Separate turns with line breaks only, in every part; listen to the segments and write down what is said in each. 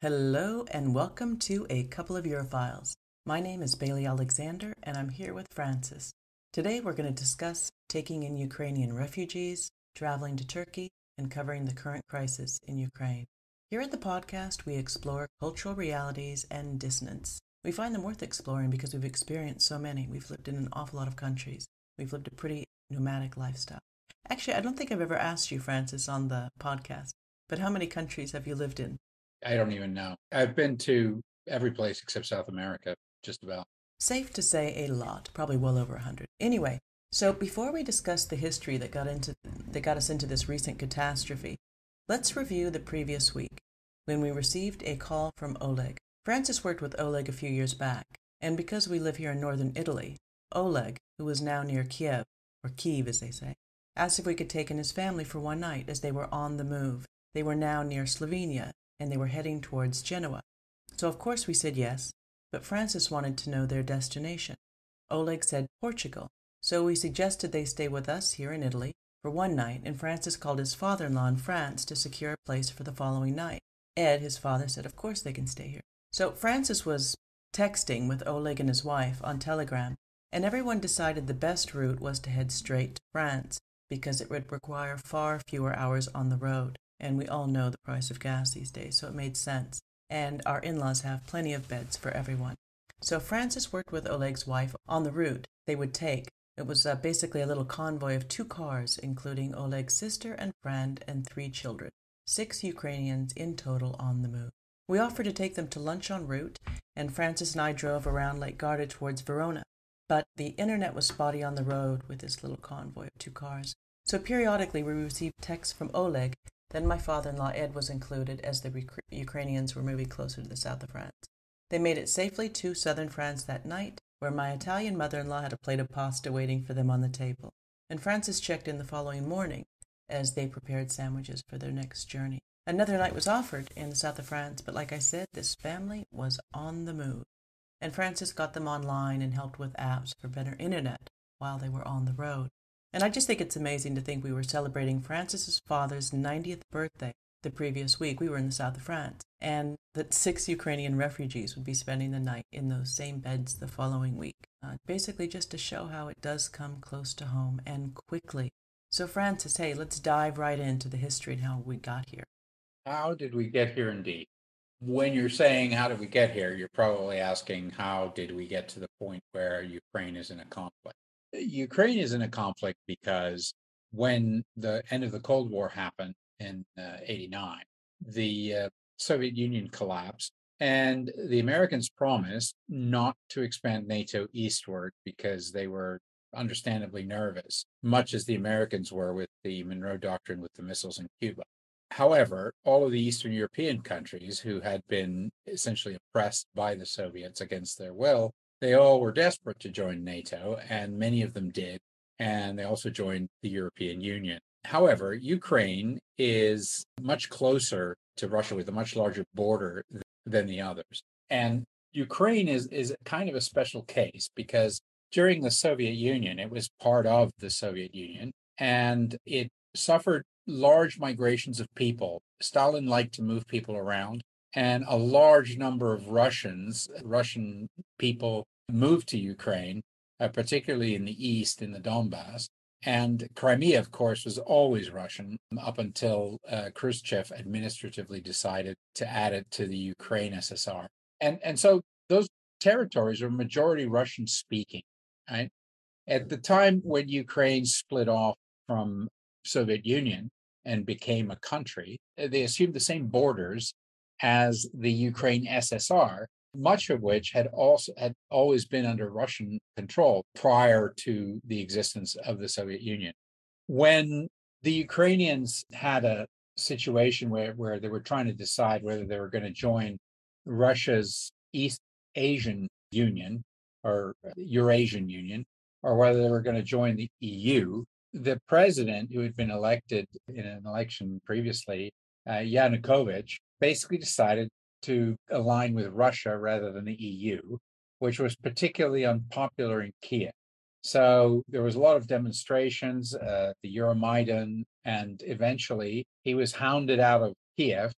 Hello and welcome to a couple of Europhiles. My name is Bailey Alexander and I'm here with Francis. Today we're going to discuss taking in Ukrainian refugees, traveling to Turkey, and covering the current crisis in Ukraine. Here at the podcast, we explore cultural realities and dissonance. We find them worth exploring because we've experienced so many. We've lived in an awful lot of countries. We've lived a pretty nomadic lifestyle. Actually, I don't think I've ever asked you, Francis, on the podcast, but how many countries have you lived in?
I don't even know. I've been to every place except South America, just about.
Safe to say a lot, probably well over a hundred. Anyway, so before we discuss the history that got into that got us into this recent catastrophe, let's review the previous week when we received a call from Oleg. Francis worked with Oleg a few years back, and because we live here in northern Italy, Oleg, who was now near Kiev, or Kiev as they say, asked if we could take in his family for one night as they were on the move. They were now near Slovenia and they were heading towards Genoa. So of course we said yes, but Francis wanted to know their destination. Oleg said Portugal, so we suggested they stay with us here in Italy for one night, and Francis called his father in law in France to secure a place for the following night. Ed, his father, said of course they can stay here. So Francis was texting with Oleg and his wife on Telegram, and everyone decided the best route was to head straight to France because it would require far fewer hours on the road and we all know the price of gas these days, so it made sense. And our in laws have plenty of beds for everyone. So Francis worked with Oleg's wife on the route they would take. It was uh, basically a little convoy of two cars, including Oleg's sister and friend and three children, six Ukrainians in total on the move. We offered to take them to lunch en route, and Francis and I drove around Lake Garda towards Verona. But the internet was spotty on the road with this little convoy of two cars. So periodically we received texts from Oleg then my father-in-law Ed was included as the Ukrainians were moving closer to the south of France. They made it safely to southern France that night, where my Italian mother-in-law had a plate of pasta waiting for them on the table, and Francis checked in the following morning as they prepared sandwiches for their next journey. Another night was offered in the south of France, but like I said, this family was on the move, and Francis got them online and helped with apps for better internet while they were on the road. And I just think it's amazing to think we were celebrating Francis's father's 90th birthday the previous week. We were in the south of France, and that six Ukrainian refugees would be spending the night in those same beds the following week. Uh, basically, just to show how it does come close to home and quickly. So, Francis, hey, let's dive right into the history and how we got here.
How did we get here, indeed? When you're saying how did we get here, you're probably asking how did we get to the point where Ukraine is in a conflict. Ukraine is in a conflict because when the end of the Cold War happened in uh, 89, the uh, Soviet Union collapsed, and the Americans promised not to expand NATO eastward because they were understandably nervous, much as the Americans were with the Monroe Doctrine with the missiles in Cuba. However, all of the Eastern European countries who had been essentially oppressed by the Soviets against their will they all were desperate to join NATO, and many of them did. And they also joined the European Union. However, Ukraine is much closer to Russia with a much larger border than the others. And Ukraine is, is kind of a special case because during the Soviet Union, it was part of the Soviet Union and it suffered large migrations of people. Stalin liked to move people around and a large number of Russians, Russian people moved to Ukraine, uh, particularly in the east, in the Donbass. And Crimea, of course, was always Russian up until uh, Khrushchev administratively decided to add it to the Ukraine SSR. And, and so those territories are majority Russian speaking, right? At the time when Ukraine split off from Soviet Union and became a country, they assumed the same borders as the Ukraine SSR, much of which had also had always been under Russian control prior to the existence of the Soviet Union. When the Ukrainians had a situation where, where they were trying to decide whether they were going to join Russia's East Asian Union or Eurasian Union, or whether they were going to join the EU, the president who had been elected in an election previously, uh, Yanukovych, basically decided to align with Russia rather than the EU, which was particularly unpopular in Kiev. So there was a lot of demonstrations, uh, the Euromaidan, and eventually he was hounded out of Kiev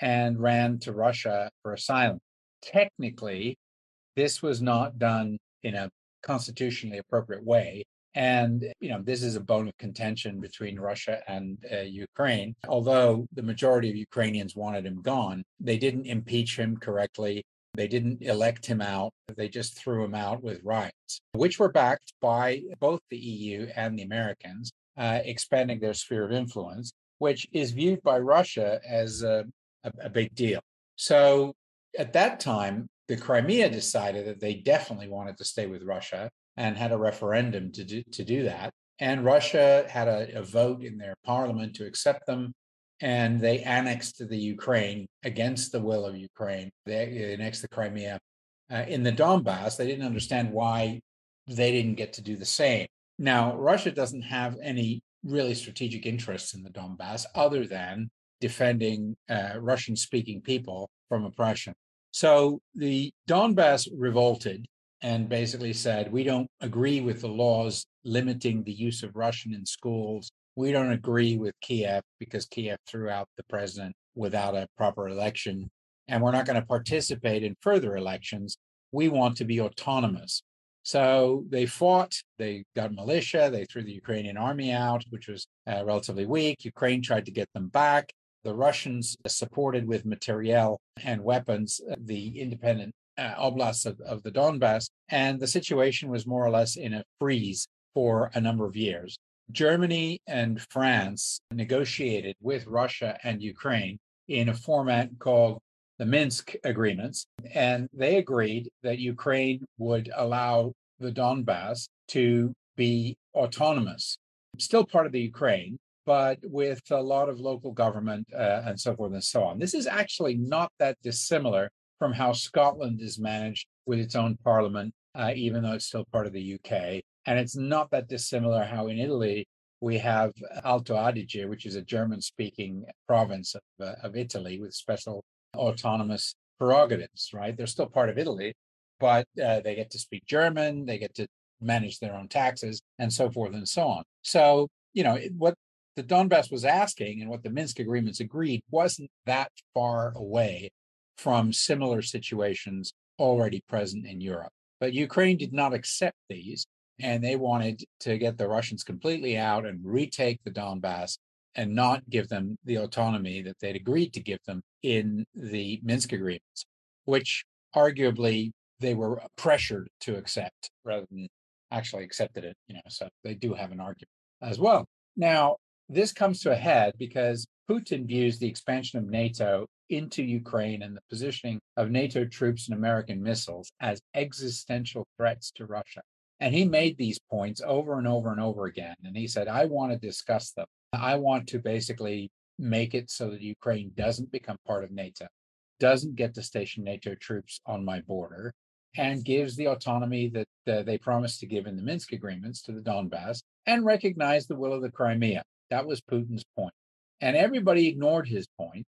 and ran to Russia for asylum. Technically, this was not done in a constitutionally appropriate way. And, you know, this is a bone of contention between Russia and uh, Ukraine. Although the majority of Ukrainians wanted him gone, they didn't impeach him correctly. They didn't elect him out. They just threw him out with riots, which were backed by both the EU and the Americans, uh, expanding their sphere of influence, which is viewed by Russia as a, a, a big deal. So at that time, the Crimea decided that they definitely wanted to stay with Russia and had a referendum to do, to do that. And Russia had a, a vote in their parliament to accept them and they annexed the Ukraine against the will of Ukraine. They annexed the Crimea. Uh, in the Donbass, they didn't understand why they didn't get to do the same. Now, Russia doesn't have any really strategic interests in the Donbass other than defending uh, Russian speaking people from oppression. So the Donbass revolted and basically said, We don't agree with the laws limiting the use of Russian in schools we don't agree with Kiev because Kiev threw out the president without a proper election, and we're not going to participate in further elections. We want to be autonomous. So they fought, they got militia, they threw the Ukrainian army out, which was uh, relatively weak. Ukraine tried to get them back. The Russians supported with materiel and weapons uh, the independent uh, oblasts of, of the Donbass. And the situation was more or less in a freeze for a number of years. Germany and France negotiated with Russia and Ukraine in a format called the Minsk agreements. And they agreed that Ukraine would allow the Donbass to be autonomous, still part of the Ukraine, but with a lot of local government uh, and so forth and so on. This is actually not that dissimilar from how Scotland is managed with its own parliament, uh, even though it's still part of the UK. And it's not that dissimilar how in Italy we have Alto Adige, which is a German speaking province of, uh, of Italy with special autonomous prerogatives, right? They're still part of Italy, but uh, they get to speak German, they get to manage their own taxes, and so forth and so on. So, you know, what the Donbass was asking and what the Minsk agreements agreed wasn't that far away from similar situations already present in Europe. But Ukraine did not accept these and they wanted to get the Russians completely out and retake the Donbass and not give them the autonomy that they'd agreed to give them in the Minsk agreements, which arguably they were pressured to accept rather than actually accepted it. You know, so they do have an argument as well. Now, this comes to a head because Putin views the expansion of NATO into Ukraine and the positioning of NATO troops and American missiles as existential threats to Russia. And he made these points over and over and over again. And he said, I want to discuss them. I want to basically make it so that Ukraine doesn't become part of NATO, doesn't get to station NATO troops on my border, and gives the autonomy that uh, they promised to give in the Minsk agreements to the Donbass and recognize the will of the Crimea. That was Putin's point. And everybody ignored his point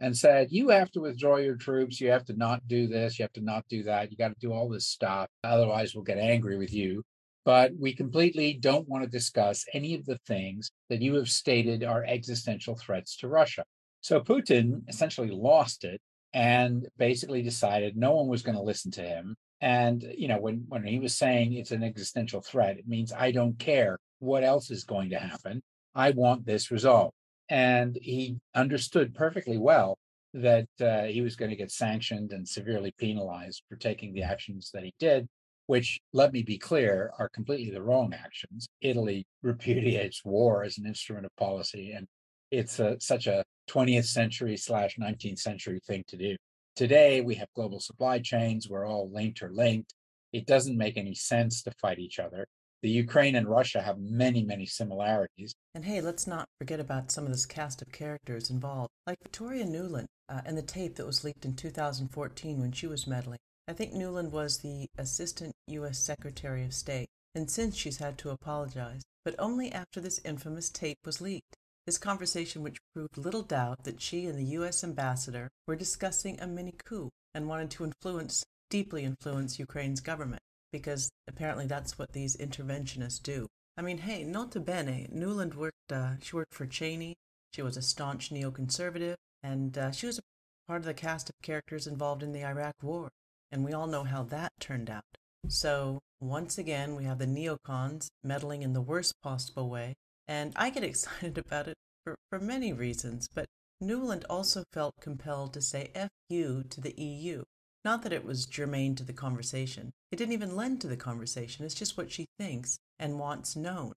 and said, You have to withdraw your troops. You have to not do this. You have to not do that. You got to do all this stuff. Otherwise, we'll get angry with you. But we completely don't want to discuss any of the things that you have stated are existential threats to Russia. So Putin essentially lost it and basically decided no one was going to listen to him. And, you know, when, when he was saying it's an existential threat, it means I don't care what else is going to happen. I want this resolved and he understood perfectly well that uh, he was going to get sanctioned and severely penalized for taking the actions that he did which let me be clear are completely the wrong actions. Italy repudiates war as an instrument of policy and it's a, such a 20th century slash 19th century thing to do. Today we have global supply chains we're all linked or linked. It doesn't make any sense to fight each other the Ukraine and Russia have many, many similarities.
And hey, let's not forget about some of this cast of characters involved, like Victoria Nuland uh, and the tape that was leaked in 2014 when she was meddling. I think Nuland was the Assistant U.S. Secretary of State, and since she's had to apologize, but only after this infamous tape was leaked. This conversation, which proved little doubt that she and the U.S. ambassador were discussing a mini coup and wanted to influence, deeply influence Ukraine's government because apparently that's what these interventionists do. I mean, hey, nota bene, Nuland worked, uh, she worked for Cheney. She was a staunch neoconservative, and uh, she was part of the cast of characters involved in the Iraq War, and we all know how that turned out. So, once again, we have the neocons meddling in the worst possible way, and I get excited about it for, for many reasons, but Nuland also felt compelled to say F you to the EU. Not that it was germane to the conversation. It didn't even lend to the conversation. It's just what she thinks and wants known.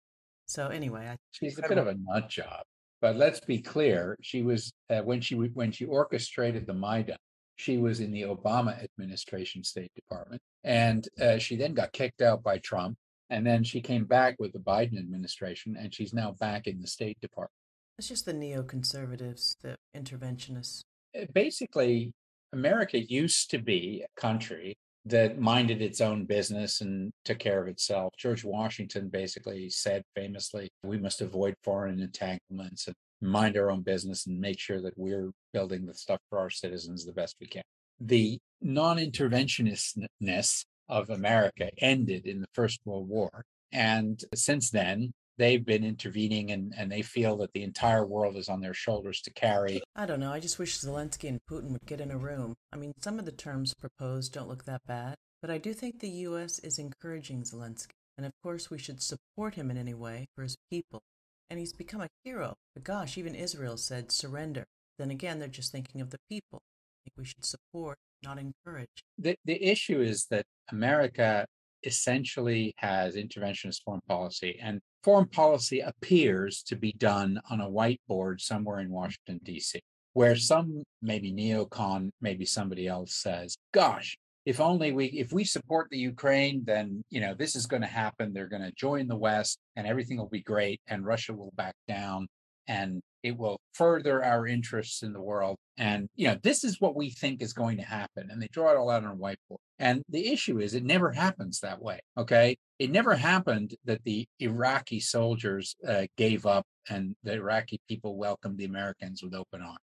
So anyway, I,
she's a bit of a nut job. But let's be clear: she was uh, when she when she orchestrated the Maidan, she was in the Obama administration State Department, and uh, she then got kicked out by Trump, and then she came back with the Biden administration, and she's now back in the State Department.
It's just the neoconservatives, the interventionists.
Uh, basically, America used to be a country that minded its own business and took care of itself. George Washington basically said famously, we must avoid foreign entanglements and mind our own business and make sure that we're building the stuff for our citizens the best we can. The non interventionistness of America ended in the First World War. And since then, they've been intervening and, and they feel that the entire world is on their shoulders to carry.
I don't know. I just wish Zelensky and Putin would get in a room. I mean, some of the terms proposed don't look that bad, but I do think the U.S. is encouraging Zelensky. And of course, we should support him in any way for his people. And he's become a hero. But gosh, even Israel said surrender. Then again, they're just thinking of the people. I think we should support, not encourage.
The, the issue is that America essentially has interventionist foreign policy, and foreign policy appears to be done on a whiteboard somewhere in Washington, D.C., where some, maybe neocon, maybe somebody else says, gosh, if only we if we support the ukraine then you know this is going to happen they're going to join the west and everything will be great and russia will back down and it will further our interests in the world. And, you know, this is what we think is going to happen. And they draw it all out on a whiteboard. And the issue is it never happens that way. Okay. It never happened that the Iraqi soldiers uh, gave up and the Iraqi people welcomed the Americans with open arms.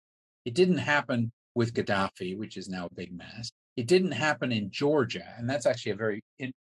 It didn't happen with Gaddafi, which is now a big mess. It didn't happen in Georgia. And that's actually a very,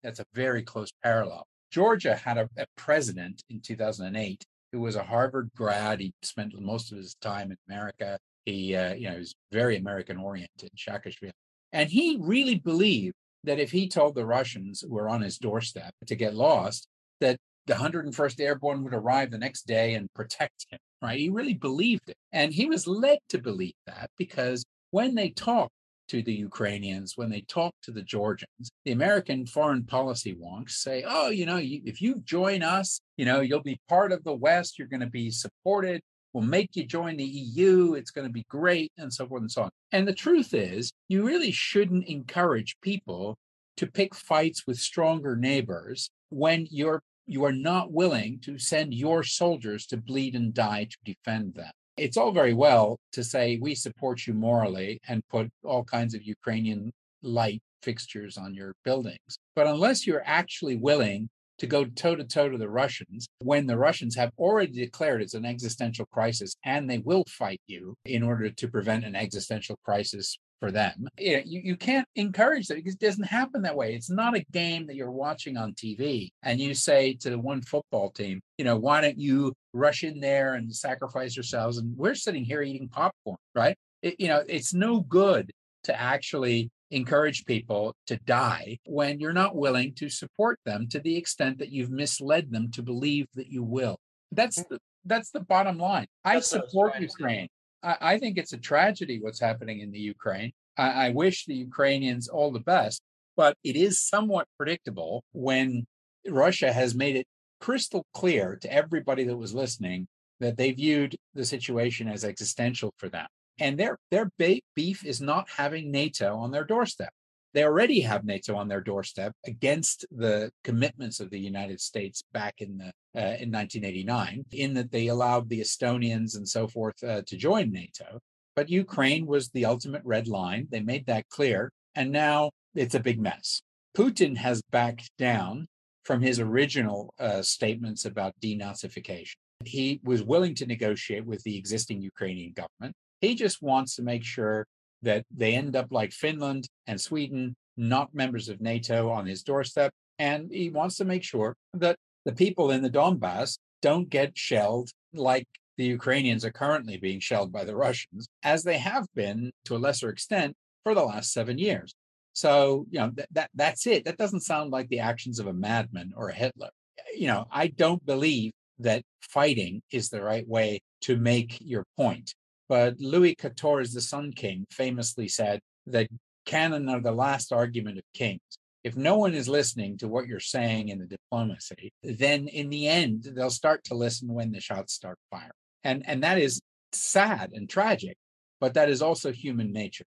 that's a very close parallel. Georgia had a, a president in 2008 who was a Harvard grad. He spent most of his time in America. He, uh, you know, was very American oriented, Saakashvili. And he really believed that if he told the Russians who were on his doorstep to get lost, that the 101st Airborne would arrive the next day and protect him, right? He really believed it. And he was led to believe that because when they talked to the Ukrainians, when they talk to the Georgians, the American foreign policy wonks say, oh, you know, you, if you join us, you know, you'll be part of the West, you're going to be supported. We'll make you join the EU. It's going to be great, and so forth and so on. And the truth is, you really shouldn't encourage people to pick fights with stronger neighbors when you're you are not willing to send your soldiers to bleed and die to defend them it's all very well to say we support you morally and put all kinds of Ukrainian light fixtures on your buildings. But unless you're actually willing to go toe to toe to the Russians when the Russians have already declared it's an existential crisis and they will fight you in order to prevent an existential crisis for them. You, you can't encourage that because it doesn't happen that way. It's not a game that you're watching on TV and you say to the one football team, you know, why don't you rush in there and sacrifice yourselves? And we're sitting here eating popcorn, right? It, you know, it's no good to actually encourage people to die when you're not willing to support them to the extent that you've misled them to believe that you will. That's mm. the that's the bottom line. I support Ukraine. I, I, think it's a tragedy what's happening in the Ukraine. I, I wish the Ukrainians all the best, but it is somewhat predictable when Russia has made it crystal clear to everybody that was listening that they viewed the situation as existential for them. And their their beef is not having NATO on their doorstep. They already have NATO on their doorstep against the commitments of the United States back in the uh, in 1989, in that they allowed the Estonians and so forth uh, to join NATO. But Ukraine was the ultimate red line. They made that clear, and now it's a big mess. Putin has backed down from his original uh, statements about denazification. He was willing to negotiate with the existing Ukrainian government. He just wants to make sure that they end up like Finland and Sweden, not members of NATO on his doorstep. And he wants to make sure that the people in the Donbass don't get shelled like the Ukrainians are currently being shelled by the Russians, as they have been to a lesser extent for the last seven years. So, you know, th- that that's it. That doesn't sound like the actions of a madman or a Hitler. You know, I don't believe that fighting is the right way to make your point. But Louis XIV, the Sun King, famously said that cannon are the last argument of kings. If no one is listening to what you're saying in the diplomacy, then in the end, they'll start to listen when the shots start firing. And, and that is sad and tragic, but that is also human nature.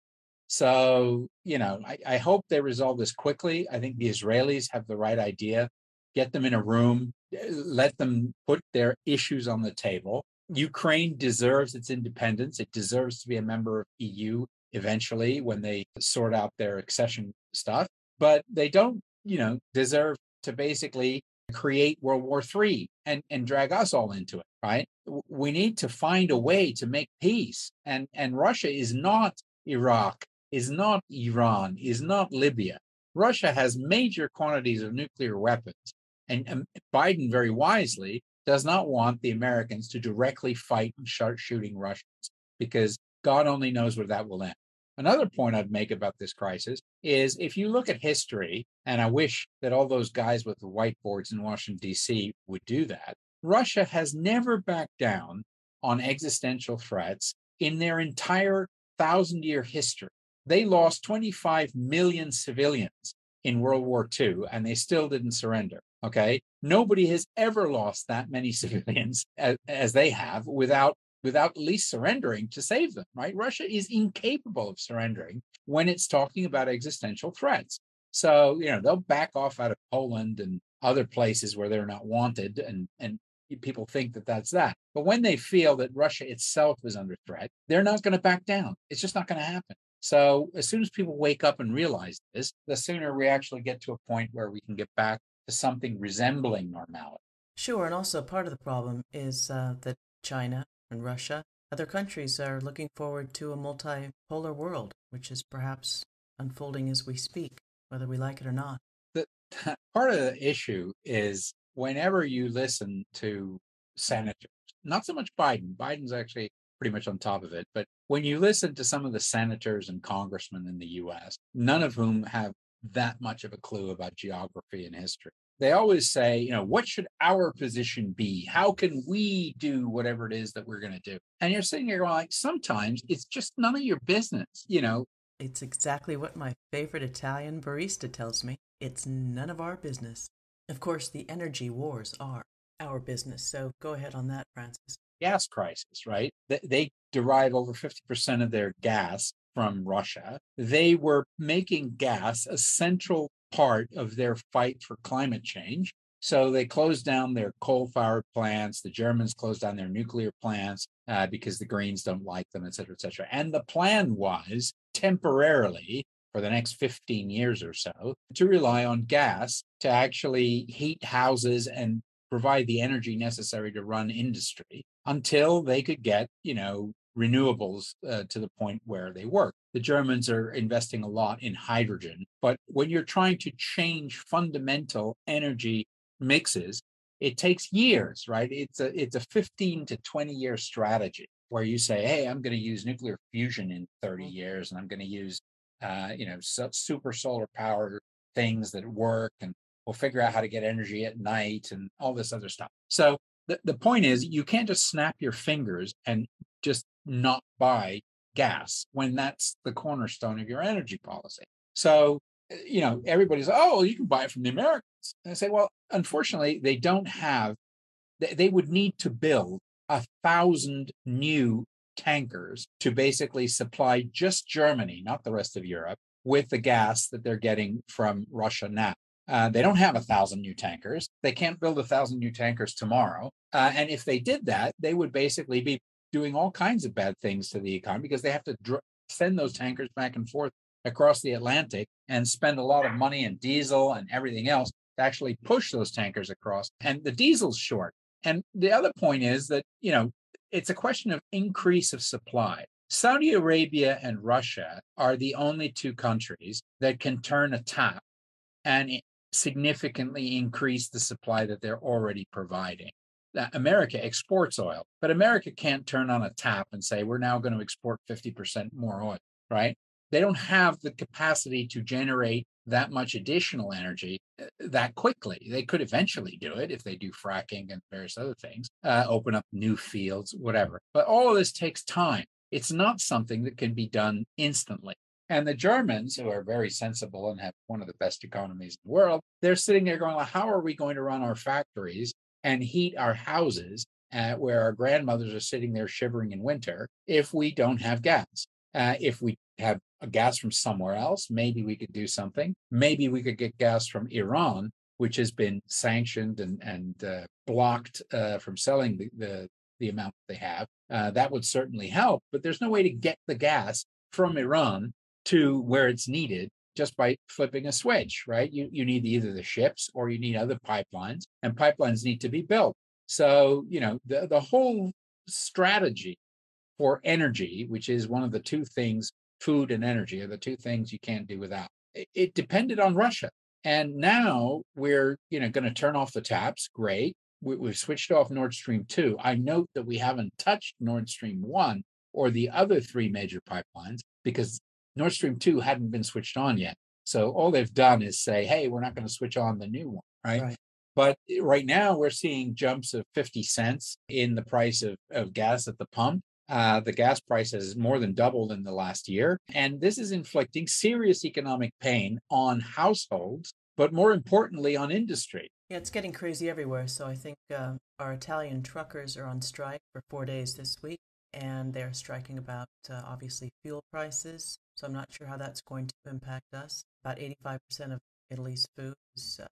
So, you know, I, I hope they resolve this quickly. I think the Israelis have the right idea. Get them in a room, let them put their issues on the table. Ukraine deserves its independence. It deserves to be a member of EU eventually when they sort out their accession stuff. But they don't, you know, deserve to basically create World War III and, and drag us all into it, right? We need to find a way to make peace. And and Russia is not Iraq, is not Iran, is not Libya. Russia has major quantities of nuclear weapons. And, and Biden very wisely does not want the Americans to directly fight and start shooting Russians because God only knows where that will end. Another point I'd make about this crisis is if you look at history, and I wish that all those guys with the whiteboards in Washington, D.C. would do that, Russia has never backed down on existential threats in their entire thousand year history. They lost 25 million civilians in World War II, and they still didn't surrender. Okay. Nobody has ever lost that many civilians as, as they have without without at least surrendering to save them, right? Russia is incapable of surrendering when it's talking about existential threats. So, you know, they'll back off out of Poland and other places where they're not wanted and and people think that that's that. But when they feel that Russia itself is under threat, they're not going to back down. It's just not going to happen. So, as soon as people wake up and realize this, the sooner we actually get to a point where we can get back to something resembling normality.
Sure, and also part of the problem is uh, that China and Russia, other countries are looking forward to a multipolar world, which is perhaps unfolding as we speak, whether we like it or not.
The, part of the issue is whenever you listen to senators, not so much Biden, Biden's actually pretty much on top of it, but when you listen to some of the senators and congressmen in the US, none of whom have that much of a clue about geography and history. They always say, you know, what should our position be? How can we do whatever it is that we're going to do? And you're sitting here going, like, sometimes it's just none of your business, you know.
It's exactly what my favorite Italian barista tells me. It's none of our business. Of course, the energy wars are our business. So go ahead on that, Francis.
Gas crisis, right? They derive over 50% of their gas from Russia. They were making gas a central part of their fight for climate change. So they closed down their coal fired plants. The Germans closed down their nuclear plants uh, because the Greens don't like them, et cetera, et cetera. And the plan was temporarily for the next 15 years or so to rely on gas to actually heat houses and provide the energy necessary to run industry until they could get, you know, renewables uh, to the point where they work. The Germans are investing a lot in hydrogen, but when you're trying to change fundamental energy mixes, it takes years, right? It's a it's a 15 to 20 year strategy where you say, "Hey, I'm going to use nuclear fusion in 30 mm-hmm. years, and I'm going to use, uh, you know, super solar power things that work, and we'll figure out how to get energy at night and all this other stuff." So the, the point is, you can't just snap your fingers and just not buy gas when that's the cornerstone of your energy policy. So, eh, you know, everybody's, oh, you can buy it from the Americans. And I say, well, unfortunately, they don't have, they, they would need to build a thousand new tankers to basically supply just Germany, not the rest of Europe, with the gas that they're getting from Russia now. Uh, they don't have a thousand new tankers. They can't build a thousand new tankers tomorrow. Uh, and if they did that, they would basically be doing all kinds of bad things to the economy because they have to dr- send those tankers back and forth across the Atlantic and spend a lot of money and diesel and everything else to actually push those tankers across. And the diesel's short. And the other point is that, you know, it's a question of increase of supply. Saudi Arabia and Russia are the only two countries that can turn a tap and significantly increase the supply that they're already providing. America exports oil, but America can't turn on a tap and say, we're now going to export 50% more oil, right? They don't have the capacity to generate that much additional energy uh, that quickly. They could eventually do it if they do fracking and various other things, uh, open up new fields, whatever. But all of this takes time. It's not something that can be done instantly. And the Germans, who are very sensible and have one of the best economies in the world, they're sitting there going, well, how are we going to run our factories and heat our houses uh, where our grandmothers are sitting there shivering in winter if we don't have gas? Uh, if we have gas from somewhere else, maybe we could do something. Maybe we could get gas from Iran, which has been sanctioned and, and uh, blocked uh, from selling the, the, the, amount they have. Uh, that would certainly help, but there's no way to get the gas from Iran to where it's needed just by flipping a switch, right? You, you need either the ships or you need other pipelines, and pipelines need to be built. So, you know, the, the whole strategy for energy, which is one of the two things, food and energy are the two things you can't do without. It, it depended on Russia. And now we're, you know, going to turn off the taps. Great. We, we've switched off Nord Stream 2. I note that we haven't touched Nord Stream 1 or the other three major pipelines because Nord Stream 2 hadn't been switched on yet. So all they've done is say, hey, we're not going to switch on the new one, right? right? But right now we're seeing jumps of 50 cents in the price of, of gas at the pump. Uh, the gas price has more than doubled in the last year. And this is inflicting serious economic pain on households, but more importantly, on industry.
Yeah, it's getting crazy everywhere. So I think uh, our Italian truckers are on strike for four days this week, and they're striking about uh, obviously fuel prices, so I'm not sure how that's going to impact us. About 85% of Italy's food is, uh,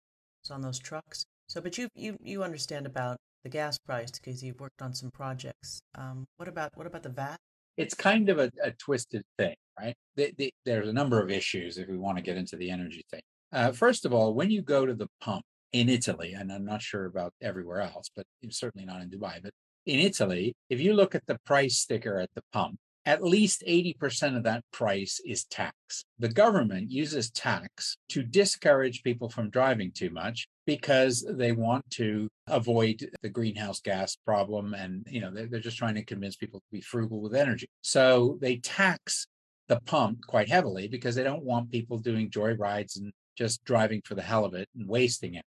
is on those trucks. So, but you you you understand about the gas price because you've worked on some projects. Um, what about what about the VAT?
It's kind of a, a twisted thing, right? The, the, there's a number of issues if we want to get into the energy thing. Uh, first of all, when you go to the pump in Italy, and I'm not sure about everywhere else, but certainly not in Dubai, but in Italy, if you look at the price sticker at the pump, at least 80% of that price is tax. The government uses tax to discourage people from driving too much because they want to avoid the greenhouse gas problem and you know they're, just trying to convince people to be frugal with energy. So they tax the pump quite heavily because they don't want people doing joy rides and just driving for the hell of it and wasting it.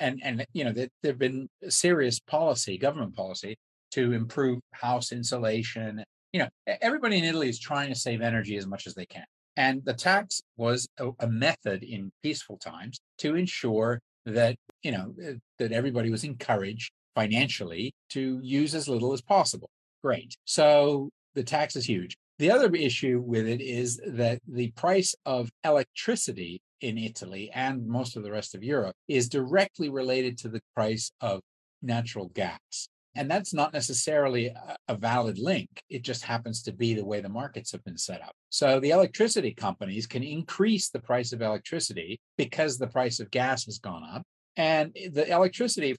And and you know there have been serious policy, government policy to improve house insulation you know, everybody in Italy is trying to save energy as much as they can. And the tax was a, a method in peaceful times to ensure that, you know, that everybody was encouraged financially to use as little as possible. Great. So the tax is huge. The other issue with it is that the price of electricity in Italy and most of the rest of Europe is directly related to the price of natural gas. And that's not necessarily a, valid link. It just happens to be the way the markets have been set up. So the electricity companies can increase the price of electricity because the price of gas has gone up. And the electricity,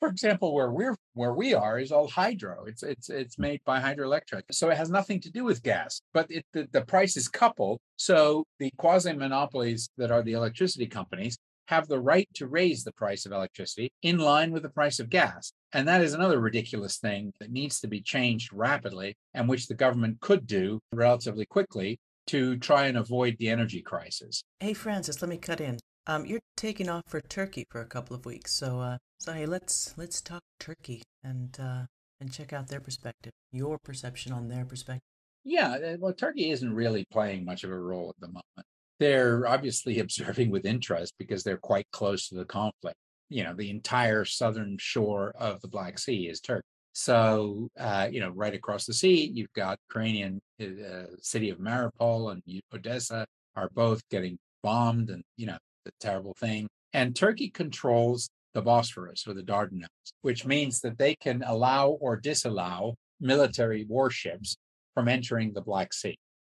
for example, where we're where we are is all hydro. It's it's it's mm. made by hydroelectric, so it has nothing to do with gas. But it, the the price is coupled. So the quasi monopolies that are the electricity companies have the right to raise the price of electricity in line with the price of gas. And that is another ridiculous thing that needs to be changed rapidly and which the government could do relatively quickly to try and avoid the energy crisis.
Hey, Francis, let me cut in. Um, you're taking off for Turkey for a couple of weeks, so uh, so hey, let's let's talk Turkey and uh, and check out their perspective, your perception on their perspective.
Yeah, uh, well, Turkey isn't really playing much of a role at the moment they're obviously observing with interest because they're quite close to the conflict. You know, the entire southern shore of the Black Sea is Turkey. So, uh, you know, right across the sea, you've got Ukrainian uh, city of Mariupol and Odessa are both getting bombed, and you know, the terrible thing. And Turkey controls the Bosphorus or the Dardanelles, which means that they can allow or disallow military warships from entering the Black Sea.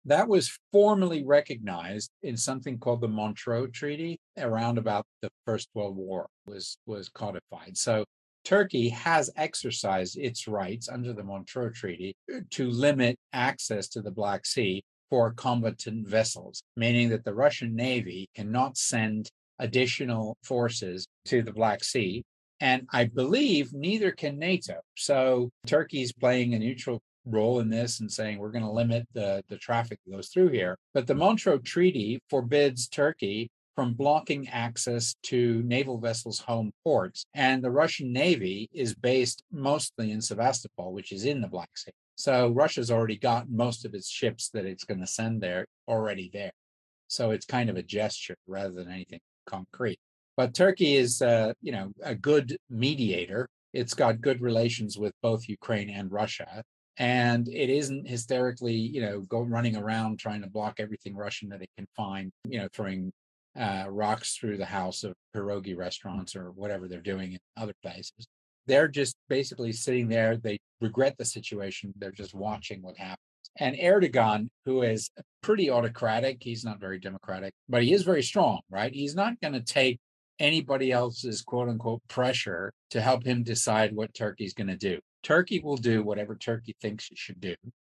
That was formally recognized in something called the Montreux Treaty around about the First World War was was codified. So Turkey has exercised its rights under the Montreux Treaty uh, to limit access to the Black Sea for combatant vessels, meaning that the Russian Navy cannot send additional forces to the Black Sea And I believe neither can NATO. So Turkey's playing a neutral role in this and saying we're going to limit the, the traffic that goes through here. But the Montreux Treaty forbids Turkey from blocking access to naval vessels' home ports. And the Russian Navy is based mostly in Sevastopol, which is in the Black Sea. So Russia's already got most of its ships that it's going to send there already there. So it's kind of a gesture rather than anything concrete. But Turkey is, uh, you know, a good mediator. It's got good relations with both Ukraine and Russia, and it isn't hysterically, you know, go running around trying to block everything Russian that it can find, you know, throwing uh, rocks through the house of pierogi restaurants or whatever they're doing in other places. They're just basically sitting there. They regret the situation. They're just watching what happens. And Erdogan, who is pretty autocratic, he's not very democratic, but he is very strong, right? He's not going to take anybody else's quote unquote pressure to help him decide what Turkey's going to do. Turkey will do whatever Turkey thinks it should do,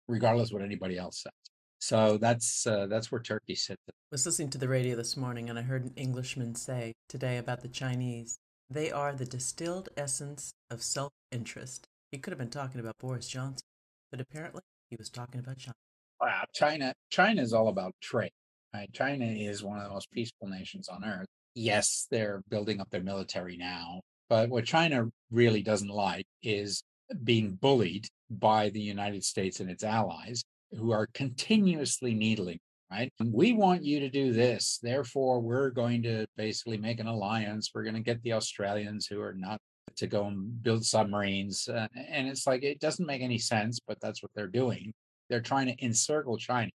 regardless what anybody else says. So that's uh, that's where Turkey sits. I
was listening to the radio this morning and I heard an Englishman say today about the Chinese. They are the distilled essence of self-interest. He could have been talking about Boris Johnson, but apparently he was talking about China.
Wow, China China is all about trade. Right? China is one of the most peaceful nations on earth. Yes, they're building up their military now, but what China really doesn't like is being bullied by the United States and its allies who are continuously needling, right? We want you to do this. Therefore, we're going to basically make an alliance. We're going to get the Australians who are not to go and build submarines. Uh, and it's like, it doesn't make any sense, but that's what they're doing. They're trying to encircle China.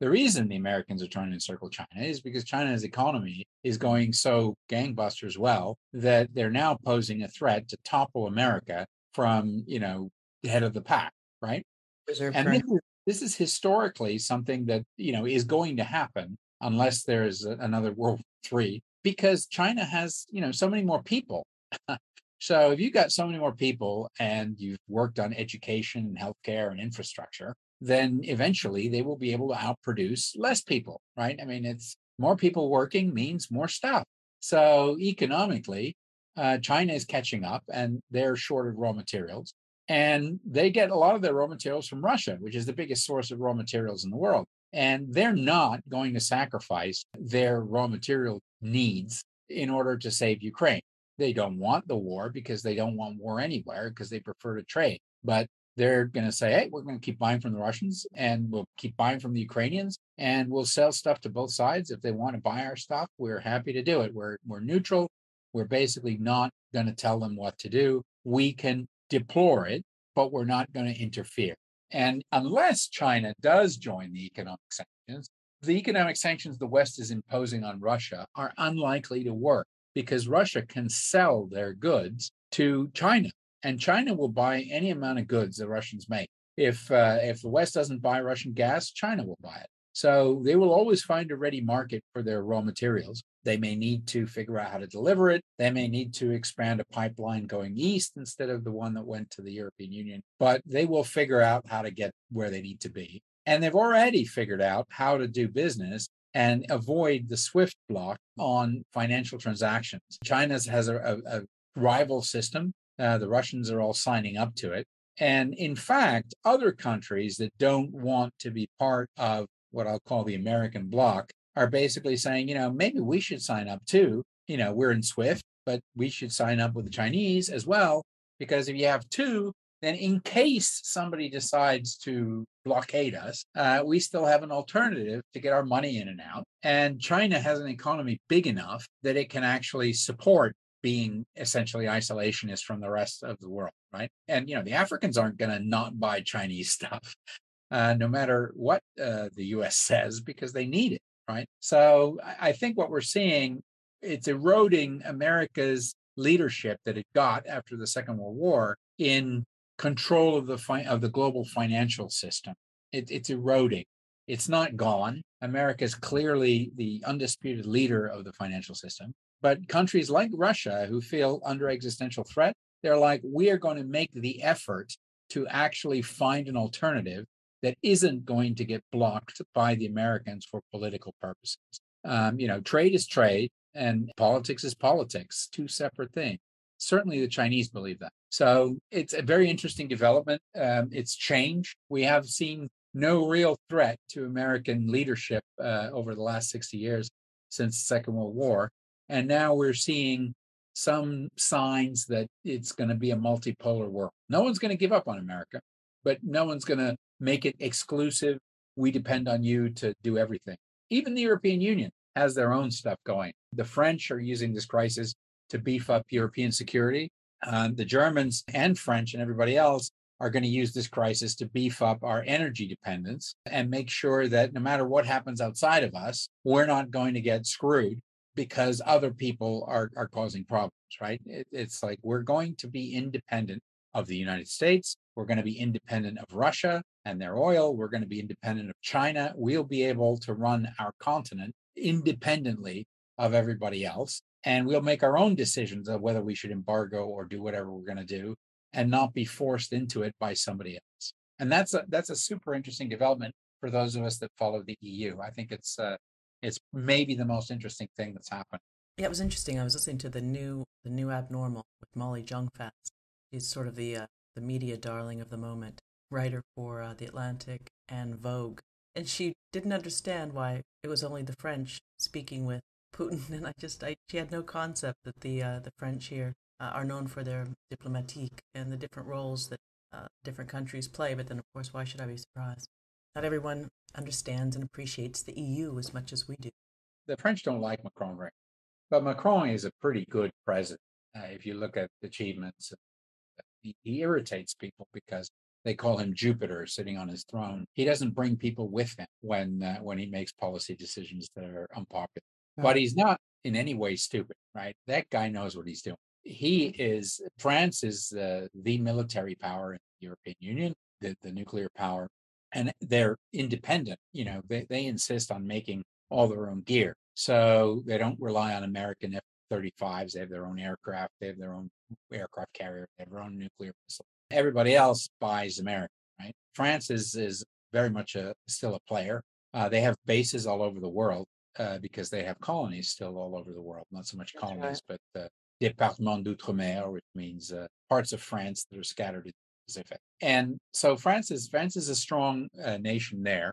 The reason the Americans are trying to encircle China is because China's economy is going so gangbusters well that they're now posing a threat to topple America from, you know, the head of the pack, right? and this is, this is historically something that, you know, is going to happen unless there's another World War III, because China has, you know, so many more people. so if you've got so many more people and you've worked on education and healthcare and infrastructure, then eventually they will be able to outproduce less people, right? I mean, it's more people working means more stuff. So economically, uh, China is catching up and they're short of raw materials. And they get a lot of their raw materials from Russia, which is the biggest source of raw materials in the world. And they're not going to sacrifice their raw material needs in order to save Ukraine. They don't want the war because they don't want war anywhere because they prefer to trade. But they're going to say, hey, we're going to keep buying from the Russians and we'll keep buying from the Ukrainians and we'll sell stuff to both sides. If they want to buy our stuff, we're happy to do it. We're, we're neutral. We're basically not going to tell them what to do. We can deplore it, but we're not going to interfere. And unless China does join the economic sanctions, the economic sanctions the West is imposing on Russia are unlikely to work because Russia can sell their goods to China, and China will buy any amount of goods the Russians make. If uh, if the West doesn't buy Russian gas, China will buy it. So they will always find a ready market for their raw materials. They may need to figure out how to deliver it. They may need to expand a pipeline going east instead of the one that went to the European Union, but they will figure out how to get where they need to be. And they've already figured out how to do business and avoid the SWIFT block on financial transactions. China has a, a, a rival system. Uh, the Russians are all signing up to it. And in fact, other countries that don't want to be part of what I'll call the American bloc are basically saying, you know, maybe we should sign up too. You know, we're in SWIFT, but we should sign up with the Chinese as well. Because if you have two, then in case somebody decides to blockade us, uh, we still have an alternative to get our money in and out. And China has an economy big enough that it can actually support being essentially isolationist from the rest of the world, right? And you know, the Africans aren't going to not buy Chinese stuff, uh, no matter what uh, the U.S. says, because they need it right? So I think what we're seeing, it's eroding America's leadership that it got after the Second World War in control of the fi- of the global financial system. It, it's eroding. It's not gone. America is clearly the undisputed leader of the financial system. But countries like Russia, who feel under existential threat, they're like, we are going to make the effort to actually find an alternative that isn't going to get blocked by the Americans for political purposes. Um, you know, trade is trade and politics is politics, two separate things. Certainly, the Chinese believe that. So it's a very interesting development. Um, it's change. We have seen no real threat to American leadership uh, over the last 60 years since the Second World War. And now we're seeing some signs that it's going to be a multipolar world. No one's going to give up on America, but no one's going to make it exclusive. We depend on you to do everything. Even the European Union has their own stuff going. The French are using this crisis to beef up European security. Um, the Germans and French and everybody else are going to use this crisis to beef up our energy dependence and make sure that no matter what happens outside of us, we're not going to get screwed because other people are, are causing problems, right? It, it's like we're going to be independent of the United States. We're going to be independent of Russia and their oil. We're going to be independent of China. We'll be able to run our continent independently of everybody else. And we'll make our own decisions of whether we should embargo or do whatever we're going to do and not be forced into it by somebody else. And that's a that's a super interesting development for those of us that follow the EU. I think it's uh, it's maybe the most interesting thing that's happened.
Yeah, it was interesting. I was listening to the new the new abnormal with Molly Jong-Fast. Sort of the uh, the media darling of the moment, writer for uh, the Atlantic and Vogue, and she didn't understand why it was only the French speaking with Putin, and I just I she had no concept that the uh, the French here uh, are known for their diplomatique and the different roles that uh, different countries play. But then, of course, why should I be surprised? Not everyone understands and appreciates the EU as much as we do.
The French don't like Macron, right? But Macron is a pretty good president. Uh, if you look at achievements, he, he irritates people because they call him Jupiter sitting on his throne. He doesn't bring people with him when uh, when he makes policy decisions that are unpopular. But he's not in any way stupid, right? That guy knows what he's doing he is France is uh, the military power in the European Union, the, the nuclear power, and they're independent. You know, they, they insist on making all their own gear. So they don't rely on American F 35s. They have their own aircraft, they have their own aircraft carrier, they have their own nuclear missile. Everybody else buys American, right? France is, is very much a, still a player. Uh, they have bases all over the world uh, because they have colonies still all over the world. Not so much colonies, right. but uh, département d'outre-mer, which means uh, parts of France that are scattered in the Pacific. And so France is France is a strong uh, nation there,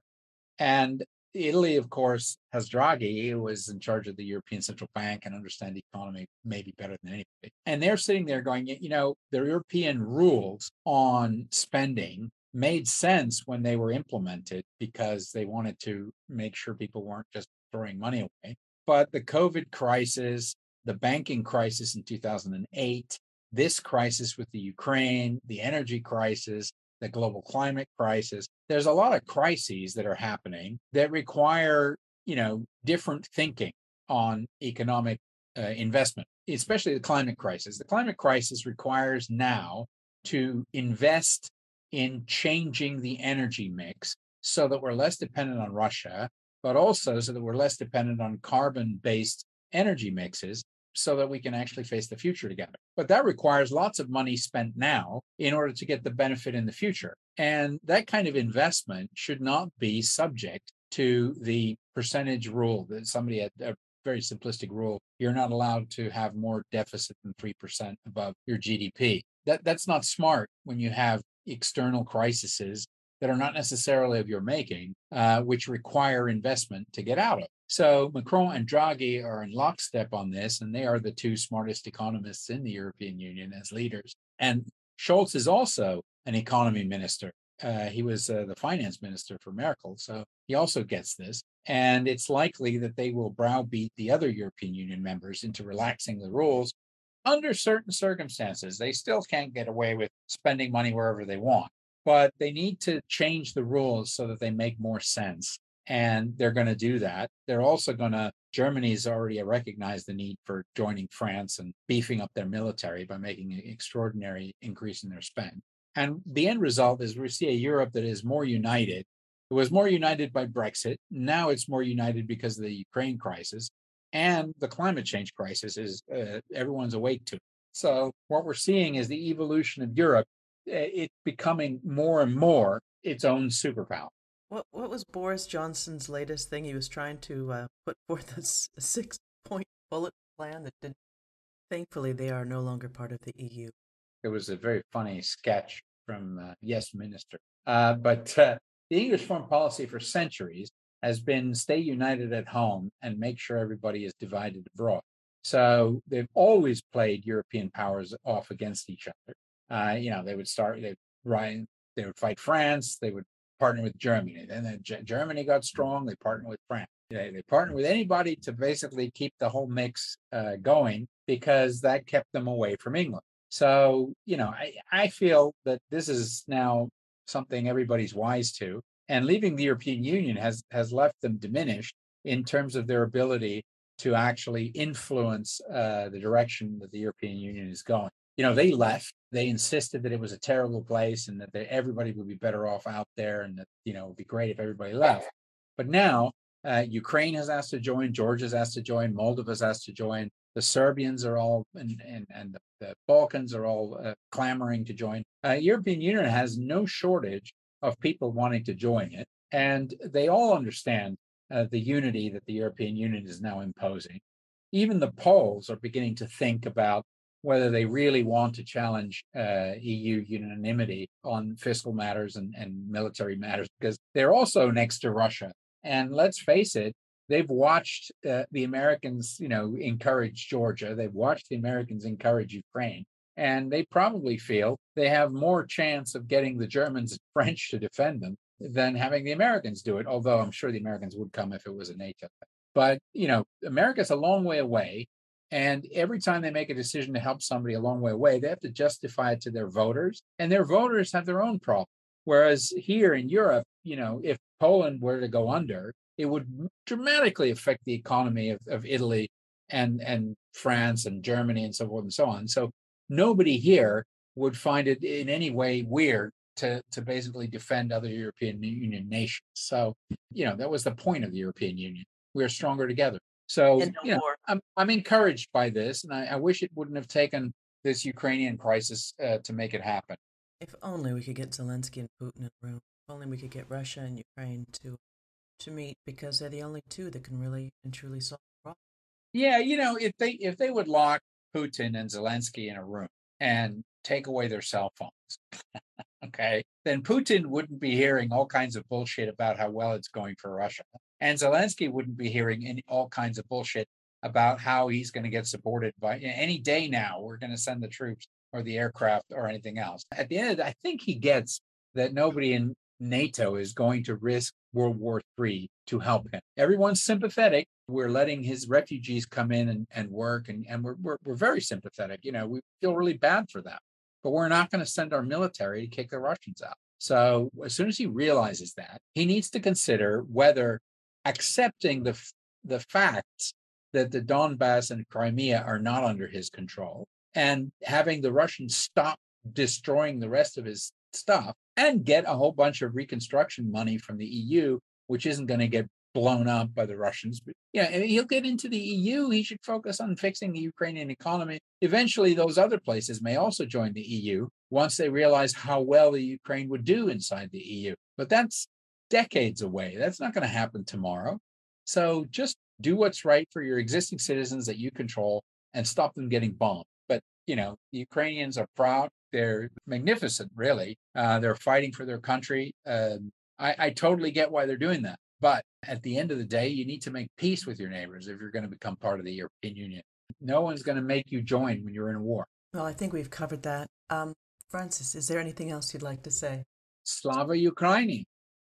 and Italy, of course, has Draghi, who was in charge of the European Central Bank and understand the economy maybe better than anybody. And they're sitting there going, you know, the European rules on spending made sense when they were implemented because they wanted to make sure people weren't just throwing money away. But the COVID crisis the banking crisis in 2008, this crisis with the Ukraine, the energy crisis, the global climate crisis. There's a lot of crises that are happening that require, you know, different thinking on economic uh, investment, especially the climate crisis. The climate crisis requires now to invest in changing the energy mix so that we're less dependent on Russia, but also so that we're less dependent on carbon based energy mixes so that we can actually face the future together. But that requires lots of money spent now in order to get the benefit in the future. And that kind of investment should not be subject to the percentage rule that somebody had a very simplistic rule. You're not allowed to have more deficit than 3% above your GDP. That, that's not smart when you have external crises that are not necessarily of your making, uh, which require investment to get out of. So Macron and Draghi are in lockstep on this, and they are the two smartest economists in the European Union as leaders. And Scholz is also an economy minister. Uh, he was uh, the finance minister for Merkel, so he also gets this. And it's likely that they will browbeat the other European Union members into relaxing the rules under certain circumstances. They still can't get away with spending money wherever they want, but they need to change the rules so that they make more sense and they're going to do that. They're also going to, Germany's already recognized the need for joining France and beefing up their military by making an extraordinary increase in their spend. And the end result is we see a Europe that is more united. It was more united by Brexit. Now it's more united because of the Ukraine crisis and the climate change crisis is uh, everyone's awake to. It. So what we're seeing is the evolution of Europe. It's becoming more and more its own superpower.
What what was Boris Johnson's latest thing? He was trying to uh, put forth a, six point bullet plan that didn't Thankfully, they are no longer part of the EU.
It was a very funny sketch from uh, Yes Minister. Uh, but uh, the English foreign policy for centuries has been stay united at home and make sure everybody is divided abroad. So they've always played European powers off against each other. Uh, you know, they would start, they right, they would fight France, they would partner with Germany. Then the G- Germany got strong, they partnered with France. They, they partnered with anybody to basically keep the whole mix uh, going because that kept them away from England. So, you know, I, I feel that this is now something everybody's wise to. And leaving the European Union has has left them diminished in terms of their ability to actually influence uh, the direction that the European Union is going. You know, they left. They insisted that it was a terrible place and that everybody would be better off out there, and that you know it would be great if everybody left. But now uh, Ukraine has asked to join, Georgia's asked to join, Moldova's asked to join. The Serbians are all and and, and the Balkans are all uh, clamoring to join. Uh, European Union has no shortage of people wanting to join it, and they all understand uh, the unity that the European Union is now imposing. Even the Poles are beginning to think about whether they really want to challenge uh, EU unanimity on fiscal matters and, and military matters, because they're also next to Russia. And let's face it, they've watched uh, the Americans, you know, encourage Georgia. They've watched the Americans encourage Ukraine, and they probably feel they have more chance of getting the Germans and French to defend them than having the Americans do it. Although I'm sure the Americans would come if it was a NATO. But you know, America's a long way away, and every time they make a decision to help somebody a long way away, they have to justify it to their voters, and their voters have their own problem. Whereas here in Europe, you know, if Poland were to go under, it would dramatically affect the economy of, of Italy and and France and Germany and so forth and so on. So nobody here would find it in any way weird to to basically defend other European Union nations. So you know that was the point of the European Union. We're stronger together. So no you know, I'm I'm encouraged by this, and I, I, wish it wouldn't have taken this Ukrainian crisis uh, to make it happen.
If only we could get Zelensky and Putin in the room. If only we could get Russia and Ukraine to to meet because they're the only two that can really and truly solve the problem.
Yeah, you know, if they if they would lock Putin and Zelensky in a room and take away their cell phones, okay, then Putin wouldn't be hearing all kinds of bullshit about how well it's going for Russia, and Zelensky wouldn't be hearing any all kinds of bullshit about how he's going to get supported by any day now. We're going to send the troops or the aircraft or anything else. At the end, I think he gets that nobody in NATO is going to risk World War III to help him. Everyone's sympathetic. We're letting his refugees come in and, and work, and, and we're, we're, we're very sympathetic. You know, we feel really bad for them, but we're not going to send our military to kick the Russians out. So as soon as he realizes that, he needs to consider whether accepting the, the facts that the Donbass and Crimea are not under his control and having the Russians stop destroying the rest of his stuff and get a whole bunch of reconstruction money from the EU, which isn't going to get blown up by the Russians. But yeah, he'll get into the EU. He should focus on fixing the Ukrainian economy. Eventually, those other places may also join the EU once they realize how well the Ukraine would do inside the EU. But that's decades away. That's not going to happen tomorrow. So just do what's right for your existing citizens that you control and stop them getting bombed. But, you know, the Ukrainians are proud. They're magnificent, really. Uh, they're fighting for their country. Um, I, I totally get why they're doing that. But at the end of the day, you need to make peace with your neighbors if you're going to become part of the European Union. No one's going to make you join when you're in a war.
Well, I think we've covered that. Um, Francis, is there anything else you'd like to say?
Slava Ukraini.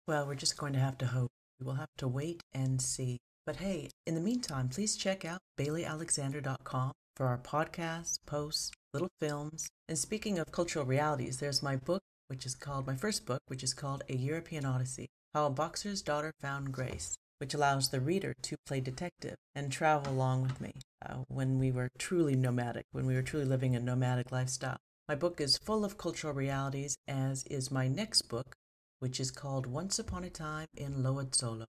Well, we're just going to have to hope. We will have to wait and see. But hey, in the meantime, please check out baileyalexander.com for our podcasts, posts, little films. And speaking of cultural realities, there's my book, which is called, my first book, which is called A European Odyssey How a Boxer's Daughter Found Grace, which allows the reader to play detective and travel along with me uh, when we were truly nomadic, when we were truly living a nomadic lifestyle. My book is full of cultural realities, as is my next book, which is called Once Upon a Time in Loazzolo,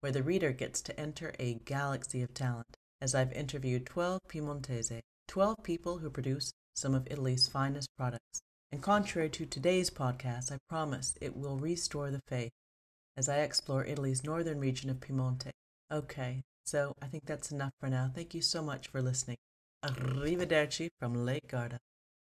where the reader gets to enter a galaxy of talent, as I've interviewed 12 Piemontese, 12 people who produce some of Italy's finest products. And contrary to today's podcast, I promise it will restore the faith as I explore Italy's northern region of Piemonte. Okay, so I think that's enough for now. Thank you so much for listening. Arrivederci from Lake Garda.